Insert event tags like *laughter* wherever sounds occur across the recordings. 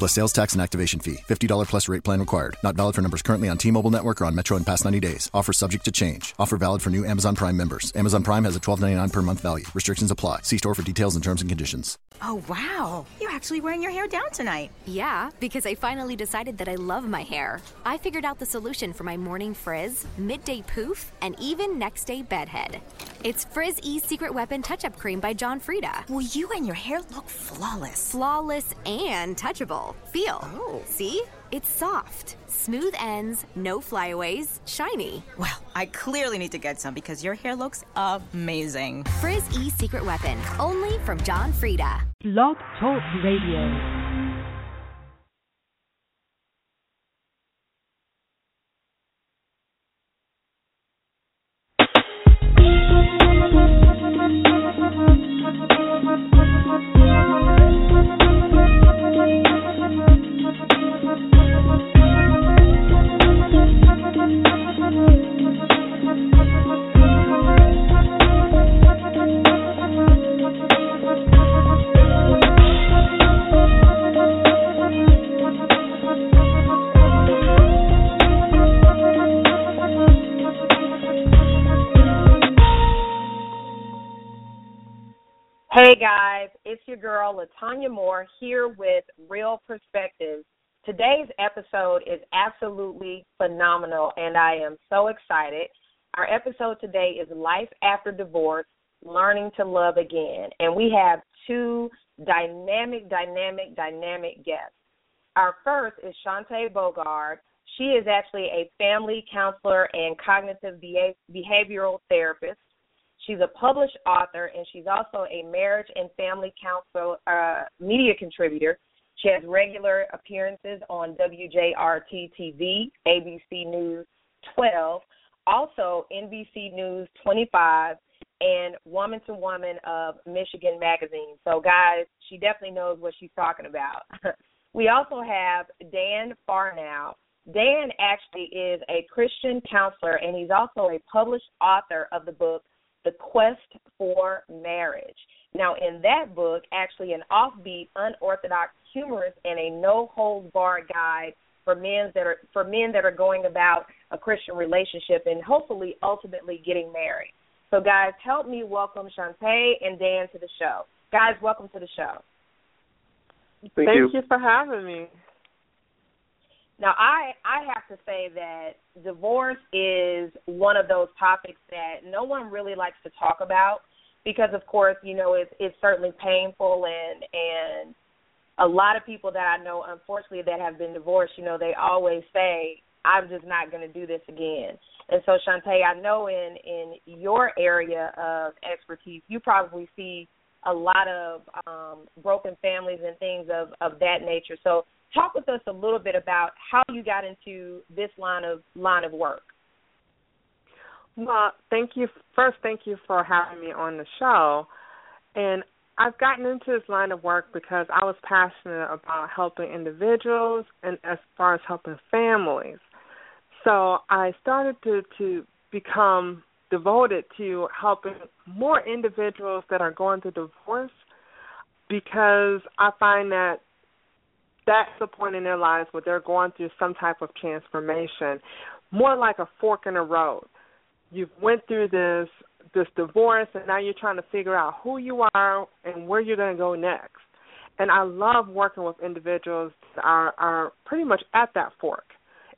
plus sales tax and activation fee. $50 plus rate plan required. Not valid for numbers currently on T-Mobile network or on Metro in past 90 days. Offer subject to change. Offer valid for new Amazon Prime members. Amazon Prime has a $12.99 per month value. Restrictions apply. See store for details and terms and conditions. Oh, wow. You're actually wearing your hair down tonight. Yeah, because I finally decided that I love my hair. I figured out the solution for my morning frizz, midday poof, and even next day bedhead. It's Frizz E Secret Weapon Touch Up Cream by John Frieda. Well, you and your hair look flawless. Flawless and touchable. Feel. Oh. See? It's soft, smooth ends, no flyaways, shiny. Well, I clearly need to get some because your hair looks amazing. Frizz E Secret Weapon, only from John Frieda. Blog Talk Radio. It's your girl Latanya Moore here with Real Perspectives. Today's episode is absolutely phenomenal and I am so excited. Our episode today is Life After Divorce Learning to Love Again. And we have two dynamic, dynamic, dynamic guests. Our first is Shuntai Beauguard. She is actually a family counselor and cognitive behavioral therapist. She's a published author, and she's also a marriage and family counsel uh, media contributor. She has regular appearances on WJRT TV, ABC News 12, also NBC News 25, and Woman to Woman of Michigan Magazine. So, guys, she definitely knows what she's talking about. *laughs* we also have Dan Farnow. Dan actually is a Christian counselor, and he's also a published author of the book the Quest for Marriage. Now, in that book, actually an offbeat, unorthodox, humorous, and a no holds barred guide for men that are for men that are going about a Christian relationship and hopefully ultimately getting married. So, guys, help me welcome Shuntai and Dan to the show. Guys, welcome to the show. Thank, Thank you. you for having me. Now, I I have to say that divorce is one of those topics that no one really likes to talk about because, of course, you know it's it's certainly painful and and a lot of people that I know, unfortunately, that have been divorced, you know, they always say, "I'm just not going to do this again." And so, Shuntai, I know in in your area of expertise, you probably see a lot of um, broken families and things of of that nature. So talk with us a little bit about how you got into this line of line of work. Well, thank you. First, thank you for having me on the show. And I've gotten into this line of work because I was passionate about helping individuals and as far as helping families. So I started to to become devoted to helping more individuals that are going through divorce because I find that that's the point in their lives where they're going through some type of transformation, more like a fork in the road. You've went through this this divorce, and now you're trying to figure out who you are and where you're going to go next. And I love working with individuals that are are pretty much at that fork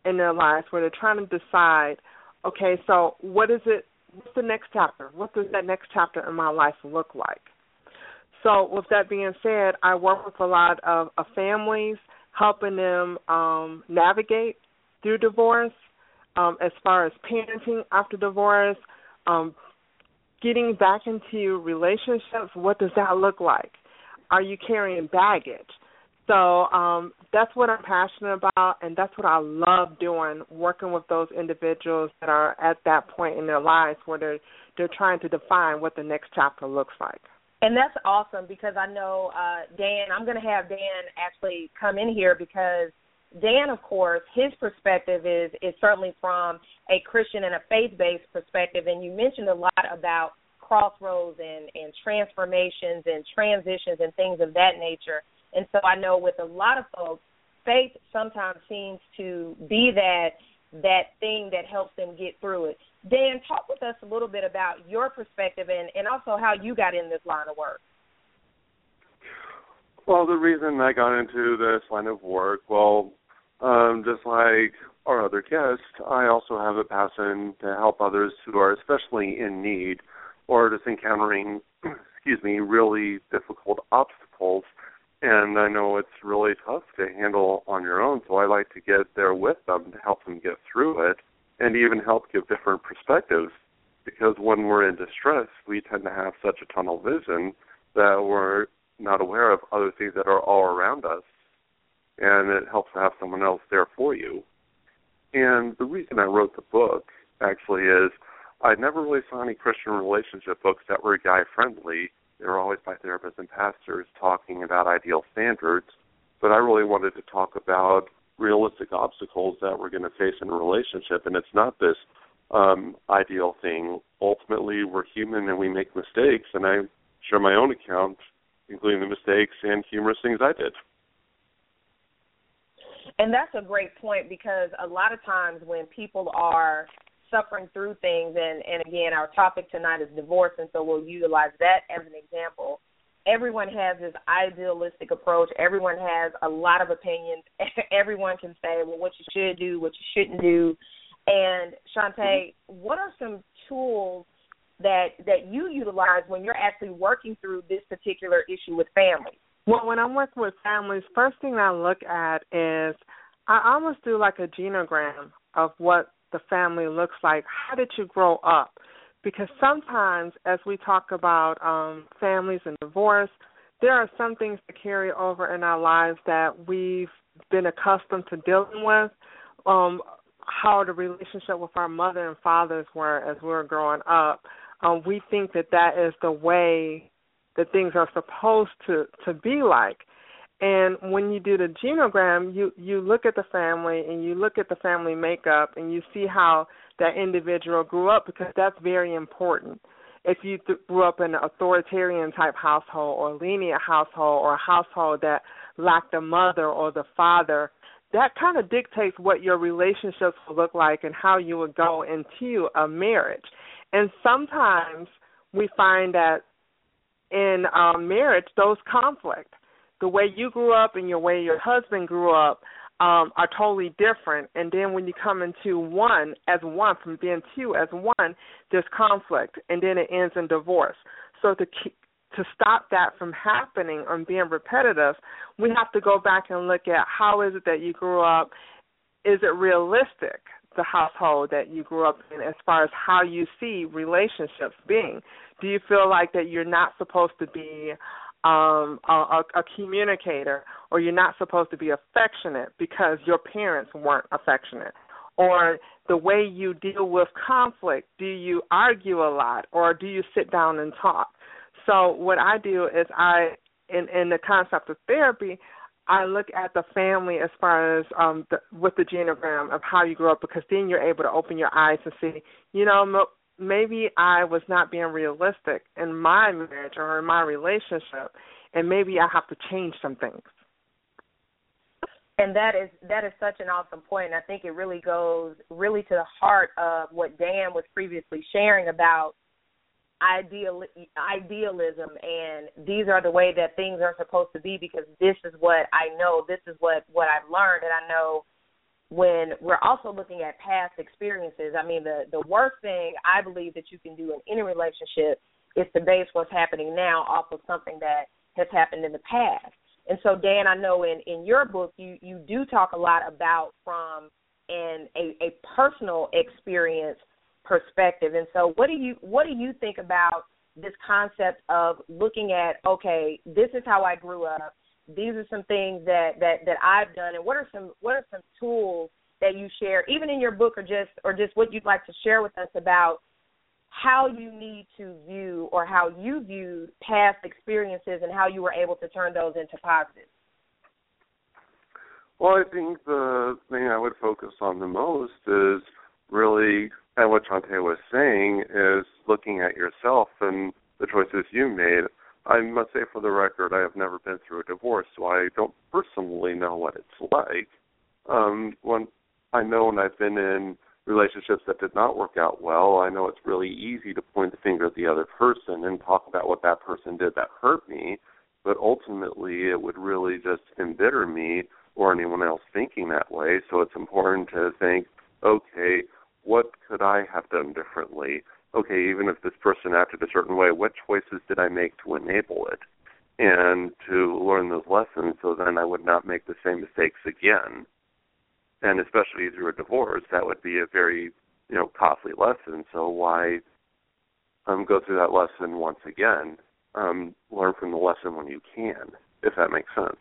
in their lives where they're trying to decide, okay, so what is it? What's the next chapter? What does that next chapter in my life look like? So, with that being said, I work with a lot of, of families, helping them um, navigate through divorce, um, as far as parenting after divorce, um, getting back into relationships. What does that look like? Are you carrying baggage? So um, that's what I'm passionate about, and that's what I love doing, working with those individuals that are at that point in their lives where they're they're trying to define what the next chapter looks like. And that's awesome because I know uh, Dan. I'm going to have Dan actually come in here because Dan, of course, his perspective is is certainly from a Christian and a faith based perspective. And you mentioned a lot about crossroads and and transformations and transitions and things of that nature. And so I know with a lot of folks, faith sometimes seems to be that that thing that helps them get through it. Dan, talk with us a little bit about your perspective and, and also how you got in this line of work. Well, the reason I got into this line of work, well, um, just like our other guests, I also have a passion to help others who are especially in need or just encountering, *clears throat* excuse me, really difficult obstacles. And I know it's really tough to handle on your own, so I like to get there with them to help them get through it and even help give different perspectives. Because when we're in distress, we tend to have such a tunnel vision that we're not aware of other things that are all around us. And it helps to have someone else there for you. And the reason I wrote the book actually is I never really saw any Christian relationship books that were guy friendly. They were always by therapists and pastors talking about ideal standards. But I really wanted to talk about realistic obstacles that we're going to face in a relationship, and it's not this um, ideal thing. Ultimately, we're human and we make mistakes, and I share my own account, including the mistakes and humorous things I did. And that's a great point because a lot of times when people are suffering through things, and, and again, our topic tonight is divorce, and so we'll utilize that as an example everyone has this idealistic approach. Everyone has a lot of opinions. *laughs* everyone can say, well, what you should do, what you shouldn't do. And Shuntai, mm-hmm. what are some tools that that you utilize when you're actually working through this particular issue with families? Well, when I'm working with families, first thing I look at is I almost do like a genogram of what the family looks like. How did you grow up? Because sometimes as we talk about um families and divorce there are some things that carry over in our lives that we've been accustomed to dealing with um how the relationship with our mother and fathers were as we were growing up. Um we think that that is the way that things are supposed to to be like. And when you do the genogram you you look at the family and you look at the family makeup and you see how that individual grew up because that's very important. If you th- grew up in an authoritarian type household or a lenient household or a household that lacked a mother or the father, that kind of dictates what your relationships will look like and how you would go into a marriage. And sometimes we find that in um, marriage, those conflict. The way you grew up and your way your husband grew up um, are totally different. And then when you come into one as one, from being two as one, there's conflict, and then it ends in divorce. So to keep, to stop that from happening and being repetitive, we have to go back and look at how is it that you grew up. Is it realistic? the household that you grew up in as far as how you see relationships being do you feel like that you're not supposed to be um, a, a communicator, or you're not supposed to be affectionate because your parents weren't affectionate, or the way you deal with conflict. Do you argue a lot, or do you sit down and talk? So what I do is I, in in the concept of therapy, I look at the family as far as um the, with the genogram of how you grew up because then you're able to open your eyes and see, you know, maybe I was not being realistic in my marriage or in my relationship, and maybe I have to change some things. And that is that is such an awesome point. And I think it really goes really to the heart of what Dan was previously sharing about ideal idealism and these are the way that things are supposed to be because this is what I know, this is what what I've learned, and I know when we're also looking at past experiences. I mean, the the worst thing I believe that you can do in any relationship is to base what's happening now off of something that has happened in the past. And so, Dan, I know in in your book you you do talk a lot about from an a, a personal experience perspective. And so, what do you what do you think about this concept of looking at okay, this is how I grew up these are some things that that that I've done, and what are some what are some tools that you share, even in your book, or just or just what you'd like to share with us about how you need to view or how you view past experiences and how you were able to turn those into positives. Well, I think the thing I would focus on the most is really, and what Shuntai was saying, is looking at yourself and the choices you made. I must say, for the record, I have never been through a divorce, so I don't personally know what it's like. Um, when I know when I've been in relationships that did not work out well, I know it's really easy to point the finger at the other person and talk about what that person did that hurt me, but ultimately it would really just embitter me or anyone else thinking that way. So it's important to think, okay, what could I have done differently? Okay, even if this person acted a certain way, what choices did I make to enable it? And to learn those lessons so then I would not make the same mistakes again and especially through a divorce, that would be a very you know costly lesson. So why um, go through that lesson once again? Um, learn from the lesson when you can, if that makes sense.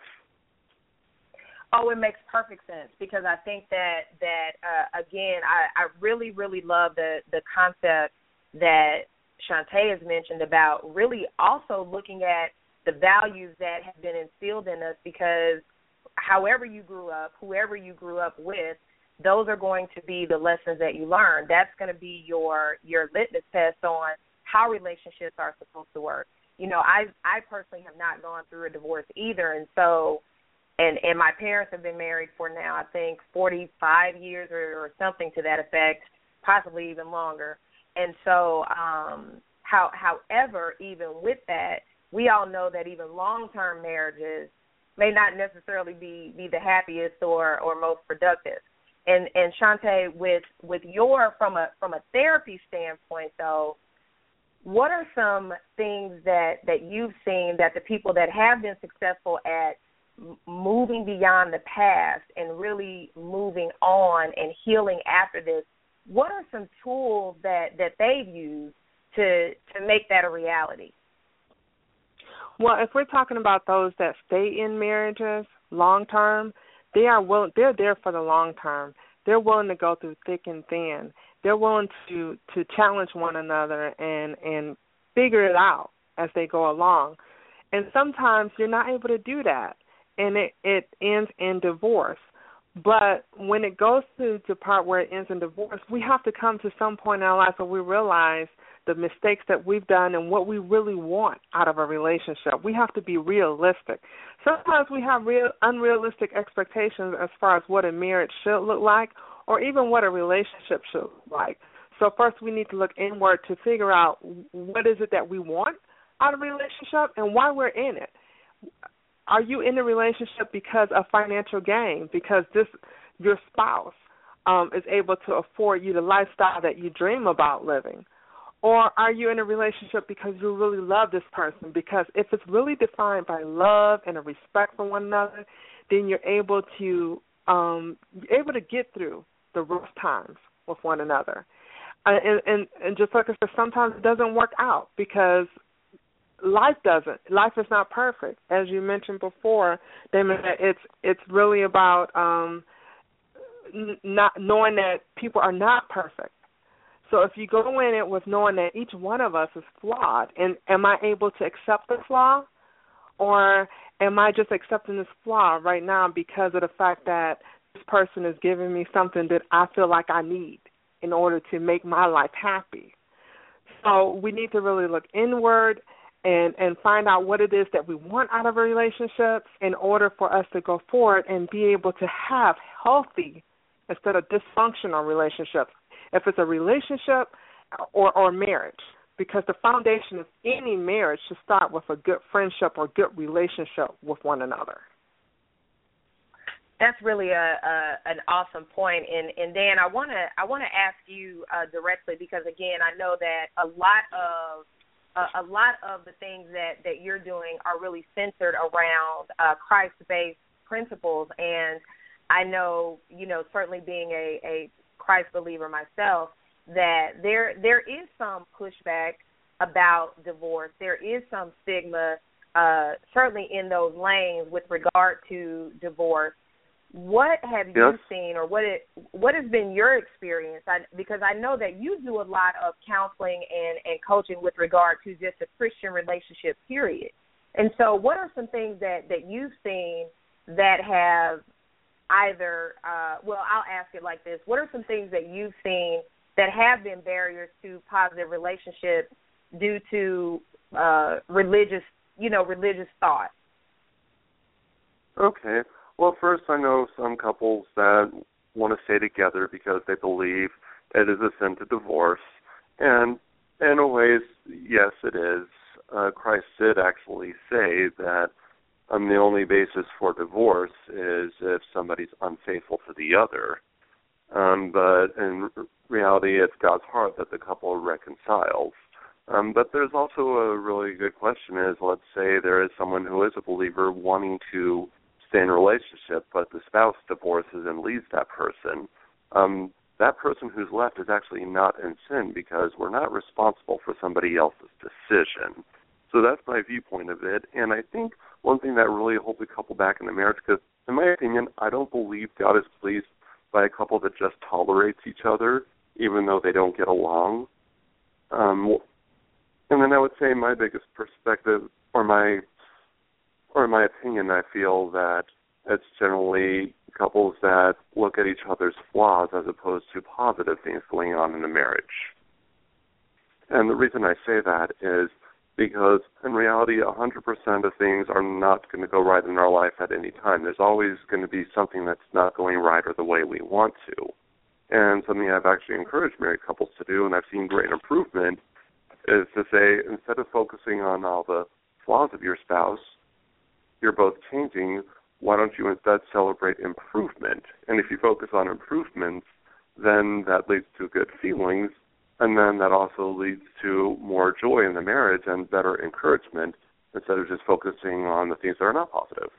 Oh, it makes perfect sense because I think that that uh, again, I, I really really love the the concept that Shuntai has mentioned about really also looking at the values that have been instilled in us because however you grew up, whoever you grew up with, those are going to be the lessons that you learn. That's going to be your your litmus test on how relationships are supposed to work. You know, I I personally have not gone through a divorce either, and so and and my parents have been married for now I think 45 years or, or something to that effect, possibly even longer. And so, um, how however, even with that, we all know that even long-term marriages may not necessarily be be the happiest or or most productive. And and Shuntai, with with your from a from a therapy standpoint though, what are some things that that you've seen that the people that have been successful at moving beyond the past and really moving on and healing after this what are some tools that that they've used to to make that a reality well, if we're talking about those that stay in marriages long term, they are willing. They're there for the long term. They're willing to go through thick and thin. They're willing to to challenge one another and and figure it out as they go along. And sometimes you're not able to do that, and it it ends in divorce. But when it goes to the part where it ends in divorce, we have to come to some point in our life where we realize the mistakes that we've done and what we really want out of a relationship. We have to be realistic. Sometimes we have real unrealistic expectations as far as what a marriage should look like or even what a relationship should look like. So first we need to look inward to figure out what is it that we want out of a relationship and why we're in it. Are you in a relationship because of financial gain? Because this your spouse um, is able to afford you the lifestyle that you dream about living? Or are you in a relationship because you really love this person? Because if it's really defined by love and a respect for one another, then you're able to um you're able to get through the rough times with one another. Uh, and, and and just like I said, sometimes it doesn't work out because life doesn't. Life is not perfect, as you mentioned before, Damon. It's it's really about um not knowing that people are not perfect so if you go in it with knowing that each one of us is flawed, and am I able to accept the flaw, or am I just accepting this flaw right now because of the fact that this person is giving me something that I feel like I need in order to make my life happy? So we need to really look inward and and find out what it is that we want out of a relationship in order for us to go forward and be able to have healthy instead of dysfunctional relationships. If it's a relationship or or marriage because the foundation of any marriage should start with a good friendship or good relationship with one another. That's really a, a an awesome point. And and Dan I want to I want to ask you uh, directly because again I know that a lot of uh, a lot of the things that that you're doing are really centered around uh, Christ-based principles and I know you know certainly being a a Christ believer myself that there there is some pushback about divorce. There is some stigma, uh, certainly in those lanes with regard to divorce. What have yes. you seen, or what it what has been your experience? I, because I know that you do a lot of counseling and and coaching with regard to just a Christian relationship, period. And so, what are some things that that you've seen that have either? Uh, well, I'll ask it like this: What are some things that you've seen that have been barriers to positive relationships due to uh, religious, you know, religious thought? Okay. Well, first, I know some couples that want to stay together because they believe it is a sin to divorce, and in a ways, yes, it is. Uh, Christ did actually say that um, the only basis for divorce is if somebody's unfaithful to the other. Um, but in reality, it's God's heart that the couple reconciles. Um, but there's also a really good question: is let's say there is someone who is a believer wanting to stay in a relationship, but the spouse divorces and leaves that person. Um, that person who's left is actually not in sin because we're not responsible for somebody else's decision. So that's my viewpoint of it. And I think one thing that really holds a couple back in a marriage, because in my opinion, I don't believe God is pleased by a couple that just tolerates each other even though they don't get along. Um, and then I would say my biggest perspective, or my, or in my opinion, I feel that it's generally couples that look at each other's flaws as opposed to positive things going on in a marriage. And the reason I say that is because in reality, 100% of things are not going to go right in our life at any time. There's always going to be something that's not going right or the way we want to. And something I've actually encouraged married couples to do, and I've seen great improvement, is to say instead of focusing on all the flaws of your spouse, you're both changing. Why don't you instead celebrate improvement? And if you focus on improvements, then that leads to good feelings and then that also leads to more joy in the marriage and better encouragement instead of just focusing on the things that are not positive.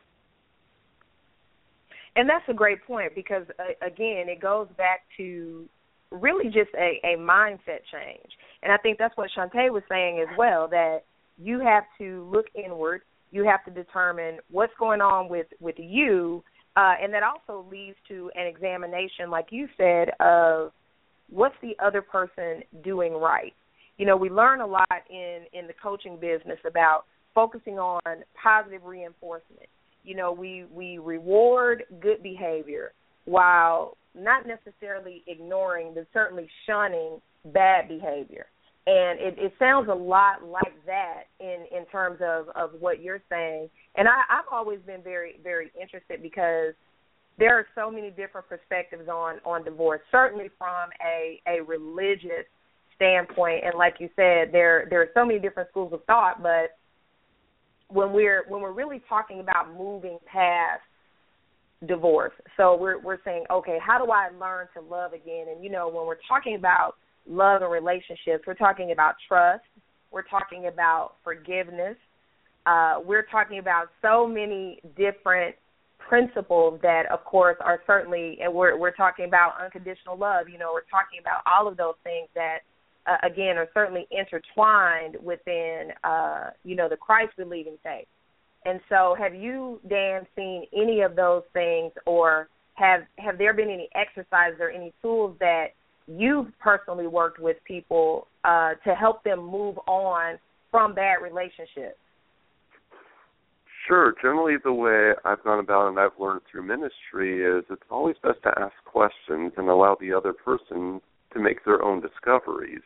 And that's a great point because uh, again, it goes back to really just a, a mindset change. And I think that's what Shuntai was saying as well that you have to look inward. You have to determine what's going on with with you, uh, and that also leads to an examination, like you said, of what's the other person doing right? You know, we learn a lot in in the coaching business about focusing on positive reinforcement. You know, we we reward good behavior while not necessarily ignoring but certainly shunning bad behavior. And it, it sounds a lot like that in in terms of of what you're saying. And I, I've always been very very interested because there are so many different perspectives on on divorce. Certainly from a a religious standpoint, and like you said, there there are so many different schools of thought. But when we're when we're really talking about moving past divorce, so we're we're saying, okay, how do I learn to love again? And you know, when we're talking about love and relationships, we're talking about trust. We're talking about forgiveness. Uh, we're talking about so many different principles that of course are certainly and we're we're talking about unconditional love you know we're talking about all of those things that uh, again are certainly intertwined within uh you know the Christ believing faith and so have you Dan seen any of those things or have have there been any exercises or any tools that you've personally worked with people uh to help them move on from bad relationships Sure. Generally, the way I've gone about and I've learned through ministry is it's always best to ask questions and allow the other person to make their own discoveries.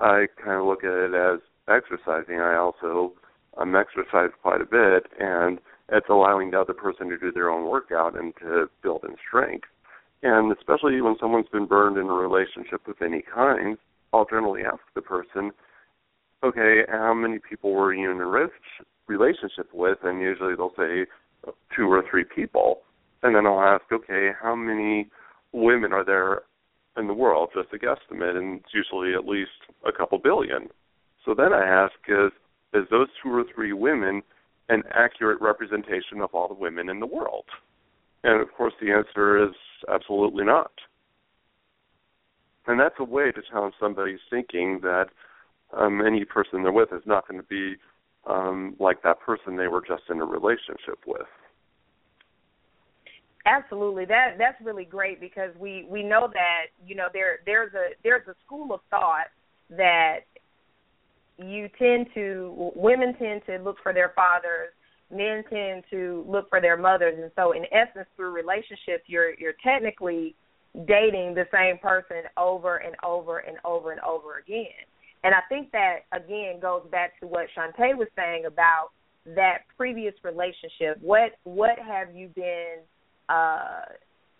I kind of look at it as exercising. I also um, exercise quite a bit, and it's allowing the other person to do their own workout and to build in strength. And especially when someone's been burned in a relationship of any kind, I'll generally ask the person, okay, how many people were you in a relationship with, and usually they'll say two or three people, and then I'll ask, okay, how many women are there in the world? Just a guesstimate, and it's usually at least a couple billion. So then I ask, is is those two or three women an accurate representation of all the women in the world? And of course, the answer is absolutely not. And that's a way to challenge somebody's thinking that um, any person they're with is not going to be um, like that person they were just in a relationship with. Absolutely. That that's really great because we we know that, you know, there there's a there's a school of thought that you tend to women tend to look for their fathers, men tend to look for their mothers and so in essence through relationships you're you're technically dating the same person over and over and over and over again. And I think that again goes back to what Shuntai was saying about that previous relationship. What what have you been uh,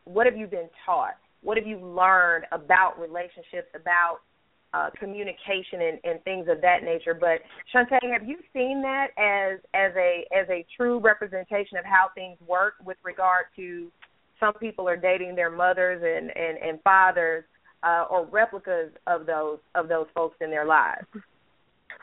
what have you been taught? What have you learned about relationships, about uh, communication and, and things of that nature? But Shuntai, have you seen that as as a as a true representation of how things work with regard to some people are dating their mothers and and, and fathers uh, or replicas of those of those folks in their lives?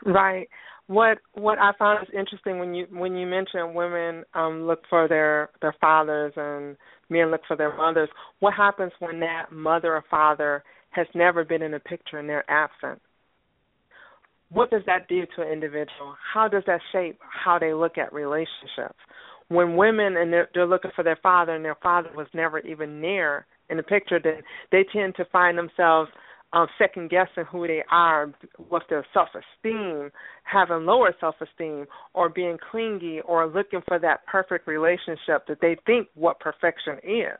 Right what what I found is interesting when you when you mention women um look for their their fathers and men look for their mothers. What happens when that mother or father has never been in the picture and they're absent? What does that do to an individual? How does that shape how they look at relationships? When women and they're, they're looking for their father and their father was never even near in the picture, then they tend to find themselves um, second guessing who they are with their self esteem, having lower self esteem, or being clingy, or looking for that perfect relationship that they think what perfection is.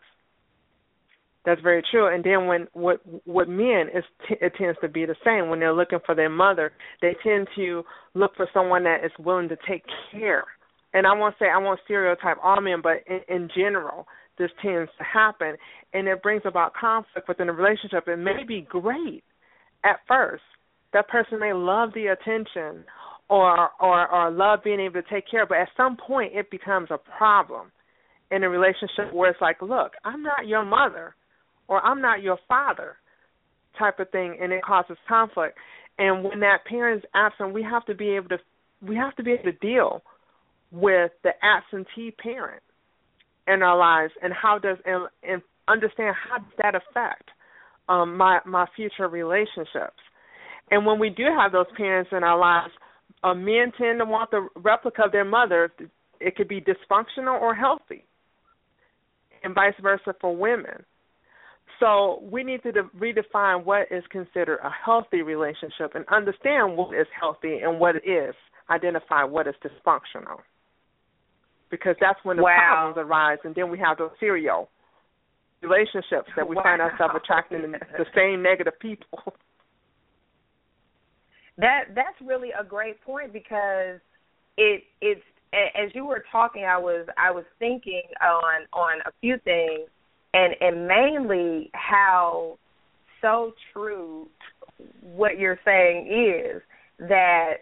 That's very true. And then when what what men is t- it tends to be the same when they're looking for their mother, they tend to look for someone that is willing to take care. And I won't say I won't stereotype all men, but in, in general, this tends to happen and it brings about conflict within a relationship. It may be great at first. That person may love the attention or or or love being able to take care, but at some point it becomes a problem in a relationship where it's like, look, I'm not your mother or I'm not your father type of thing and it causes conflict. And when that parent is absent, we have to be able to we have to be able to deal with the absentee parent in our lives and how does and, and understand how does that affect um, my my future relationships. And when we do have those parents in our lives, uh, men tend to want the replica of their mother. It could be dysfunctional or healthy, and vice versa for women. So we need to de- redefine what is considered a healthy relationship and understand what is healthy and what is. Identify what is dysfunctional because that's when the wow. problems arise, and then we have those serial relationships that we wow. find ourselves attracting the same negative people. *laughs* That that's really a great point because it it's as you were talking, I was I was thinking on on a few things, and and mainly how so true what you're saying is that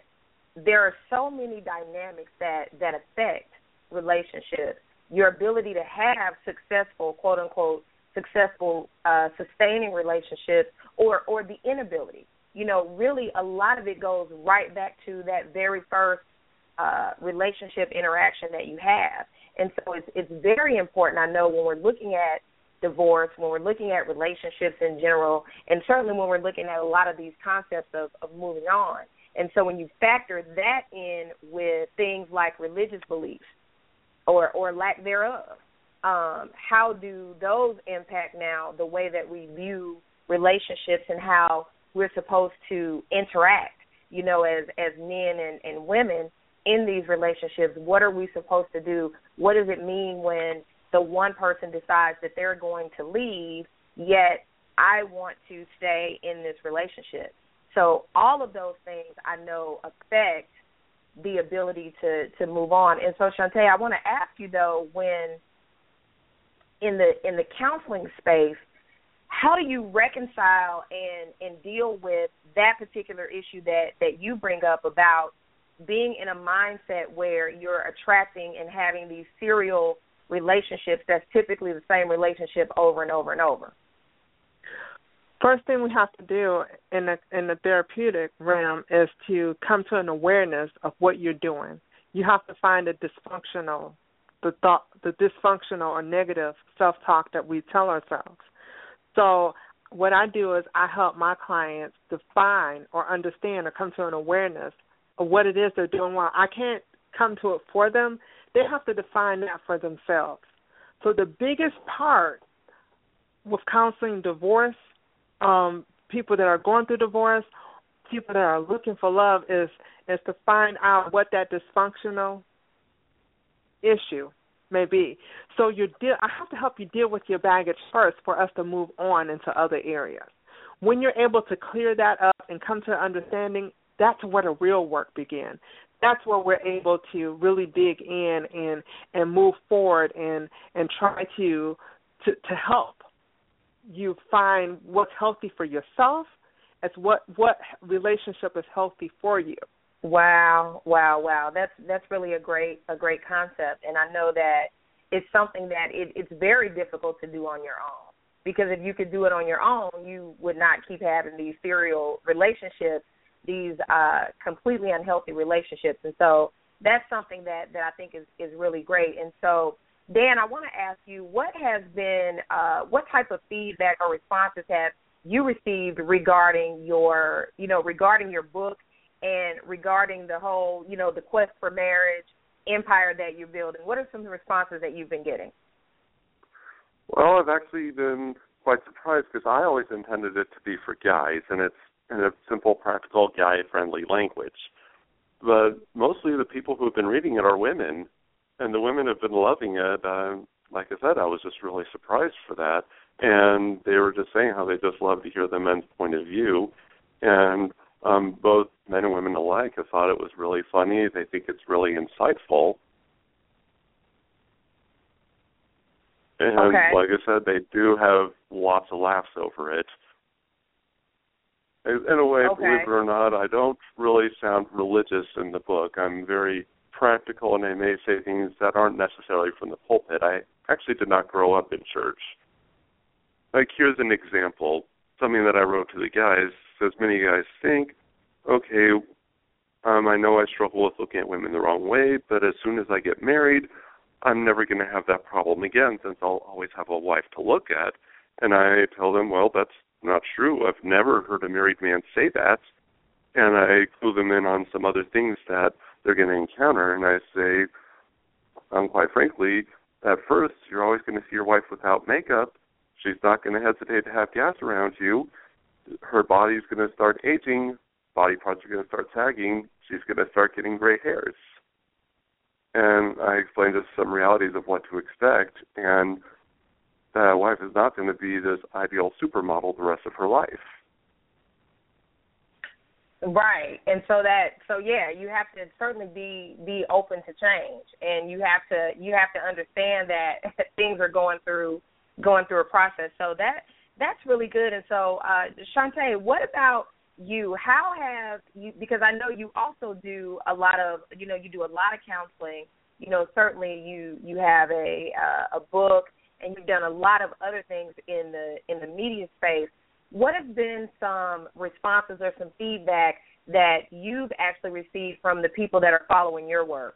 there are so many dynamics that that affect relationships, your ability to have successful, quote unquote, successful, uh, sustaining relationships, or or the inability. You know, really, a lot of it goes right back to that very first uh, relationship interaction that you have, and so it's it's very important. I know when we're looking at divorce, when we're looking at relationships in general, and certainly when we're looking at a lot of these concepts of, of moving on. And so when you factor that in with things like religious beliefs, or or lack thereof. Um, how do those impact now the way that we view relationships and how we're supposed to interact, you know, as as men and, and women in these relationships? What are we supposed to do? What does it mean when the one person decides that they're going to leave, yet I want to stay in this relationship? So all of those things I know affect the ability to to move on. And so Shuntai, I want to ask you though, when in the in the counseling space, how do you reconcile and and deal with that particular issue that that you bring up about being in a mindset where you're attracting and having these serial relationships that's typically the same relationship over and over and over? First thing we have to do in the in the therapeutic realm is to come to an awareness of what you're doing. You have to find the dysfunctional, the thought, the dysfunctional or negative self-talk that we tell ourselves. So what I do is I help my clients define or understand or come to an awareness of what it is they're doing wrong. I can't come to it for them. They have to define that for themselves. So the biggest part with counseling divorce, um, people that are going through divorce, people that are looking for love is is to find out what that dysfunctional issue may be. So you deal I have to help you deal with your baggage first for us to move on into other areas. When you're able to clear that up and come to an understanding, that's where the real work begins. That's where we're able to really dig in and and move forward and and try to to to help you find what's healthy for yourself as what what relationship is healthy for you. Wow, wow, wow. That's that's really a great a great concept and I know that it's something that it, it's very difficult to do on your own. Because if you could do it on your own, you would not keep having these serial relationships, these uh completely unhealthy relationships. And so that's something that that I think is is really great. And so Dan, I want to ask you what has been uh what type of feedback or responses have you received regarding your, you know, regarding your book and regarding the whole, you know, the quest for marriage empire that you're building. What are some responses that you've been getting? Well, I've actually been quite surprised because I always intended it to be for guys, and it's in a simple, practical, guy-friendly language. But mostly the people who've been reading it are women, and the women have been loving it. Um, like I said, I was just really surprised for that and they were just saying how they just love to hear the men's point of view, and um, both men and women alike have thought it was really funny. They think it's really insightful. And okay. like I said, they do have lots of laughs over it. In a way, okay. believe it or not, I don't really sound religious in the book. I'm very practical, and I may say things that aren't necessarily from the pulpit. I actually did not grow up in church like here's an example, something that I wrote to the guys. As many guys think, okay, um, I know I struggle with looking at women the wrong way, but as soon as I get married, I'm never going to have that problem again since I'll always have a wife to look at. And I tell them, well, that's not true. I've never heard a married man say that. And I clue them in on some other things that they're going to encounter. And I say, um, quite frankly, at first, you're always going to see your wife without makeup, She's not going to hesitate to have gas around you. Her body's going to start aging. Body parts are going to start sagging. She's going to start getting gray hairs. And I explained just some realities of what to expect. And that wife is not going to be this ideal supermodel the rest of her life. Right. And so that so yeah, you have to certainly be be open to change and you have to you have to understand that *laughs* things are going through going through a process. So that that's really good. And so, uh, Shuntai, what about you? How have you? Because I know you also do a lot of, you know, you do a lot of counseling. You know, certainly you you have a uh, a book, and you've done a lot of other things in the in the media space. What have been some responses or some feedback that you've actually received from the people that are following your work?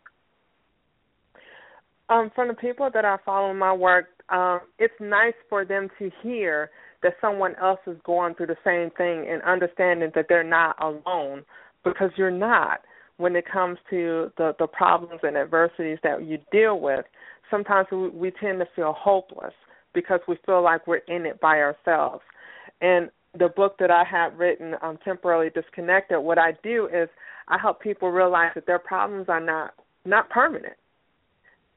Um, from the people that are following my work, um, it's nice for them to hear that someone else is going through the same thing and understanding that they're not alone because you're not when it comes to the the problems and adversities that you deal with sometimes we, we tend to feel hopeless because we feel like we're in it by ourselves and the book that I have written, um, temporarily disconnected. What I do is I help people realize that their problems are not not permanent,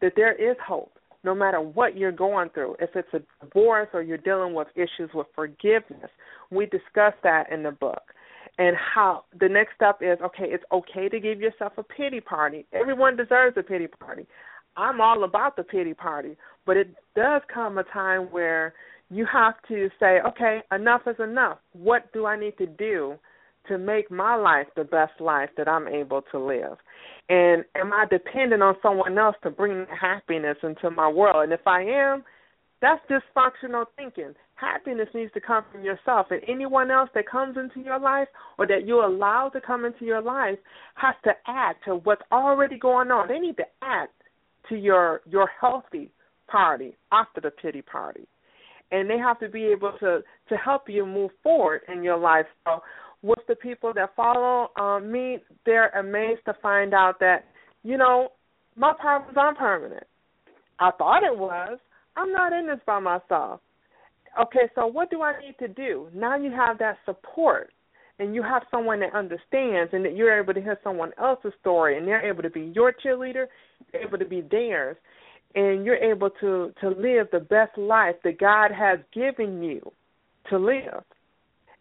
that there is hope, no matter what you're going through, if it's a divorce or you're dealing with issues with forgiveness, we discuss that in the book. And how the next step is okay, it's okay to give yourself a pity party. Everyone deserves a pity party. I'm all about the pity party, but it does come a time where you have to say, okay, enough is enough. What do I need to do to make my life the best life that I'm able to live? And am I dependent on someone else to bring happiness into my world? And if I am, that's dysfunctional thinking. Happiness needs to come from yourself, and anyone else that comes into your life or that you allow to come into your life has to add to what's already going on. They need to add to your your healthy party after the pity party, and they have to be able to to help you move forward in your life. So with the people that follow um, me, they're amazed to find out that, you know, my problems aren't permanent. I thought it was, I'm not in this by myself. Okay, so what do I need to do? Now you have that support and you have someone that understands and that you're able to hear someone else's story and they're able to be your cheerleader, you're able to be theirs, and you're able to to live the best life that God has given you to live.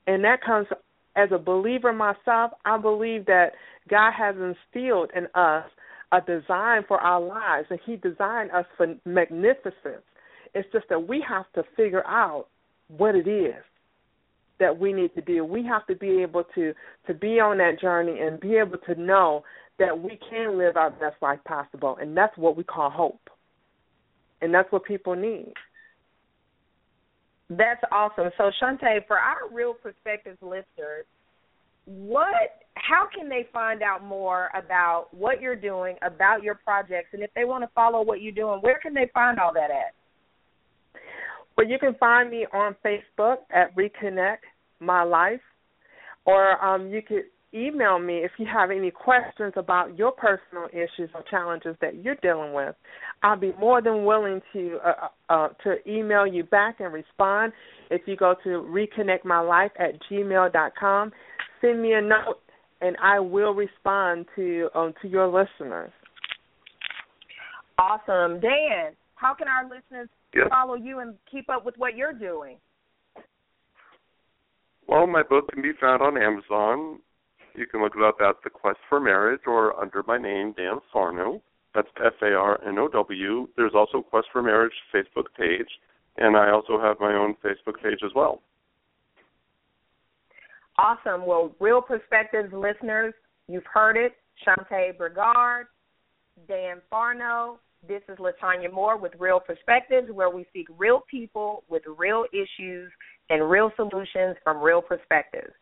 And that comes as a believer myself, I believe that God has instilled in us a design for our lives and he designed us for magnificence. It's just that we have to figure out what it is that we need to do. We have to be able to to be on that journey and be able to know that we can live our best life possible, and that's what we call hope. And that's what people need. That's awesome. So Shuntai, for our real perspectives listeners, what how can they find out more about what you're doing, about your projects, and if they want to follow what you're doing, where can they find all that at? Well, you can find me on Facebook at Reconnect My Life, or um, you could email me if you have any questions about your personal issues or challenges that you're dealing with. I'll be more than willing to uh, uh, uh to email you back and respond. If you go to reconnectmylife at gmail.com, send me a note and I will respond to um, to your listeners. Awesome, Dan. How can our listeners yep. follow you and keep up with what you're doing? Well, my book can be found on Amazon. You can look it up at The Quest for Marriage or under my name, Dan Farnow. That's F A R N O W. There's also Quest for Marriage Facebook page, and I also have my own Facebook page as well. Awesome. Well, Real Perspectives listeners, you've heard it. Shuntai Beauguard, Dan Farnow, this is Latanya Moore with Real Perspectives, where we seek real people with real issues and real solutions from real perspectives.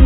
*laughs*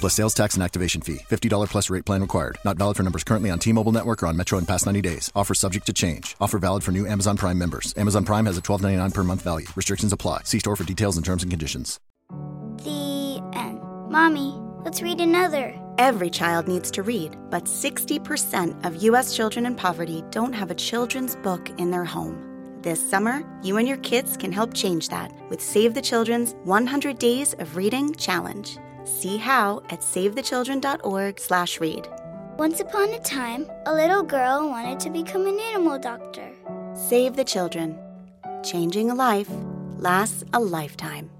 plus sales tax and activation fee. $50 plus rate plan required. Not valid for numbers currently on T-Mobile network or on Metro in past 90 days. Offer subject to change. Offer valid for new Amazon Prime members. Amazon Prime has a $12.99 per month value. Restrictions apply. See store for details and terms and conditions. The end. Mommy, let's read another. Every child needs to read, but 60% of U.S. children in poverty don't have a children's book in their home. This summer, you and your kids can help change that with Save the Children's 100 Days of Reading Challenge. See how at savethechildren.org/read. Once upon a time, a little girl wanted to become an animal doctor. Save the Children. Changing a life lasts a lifetime.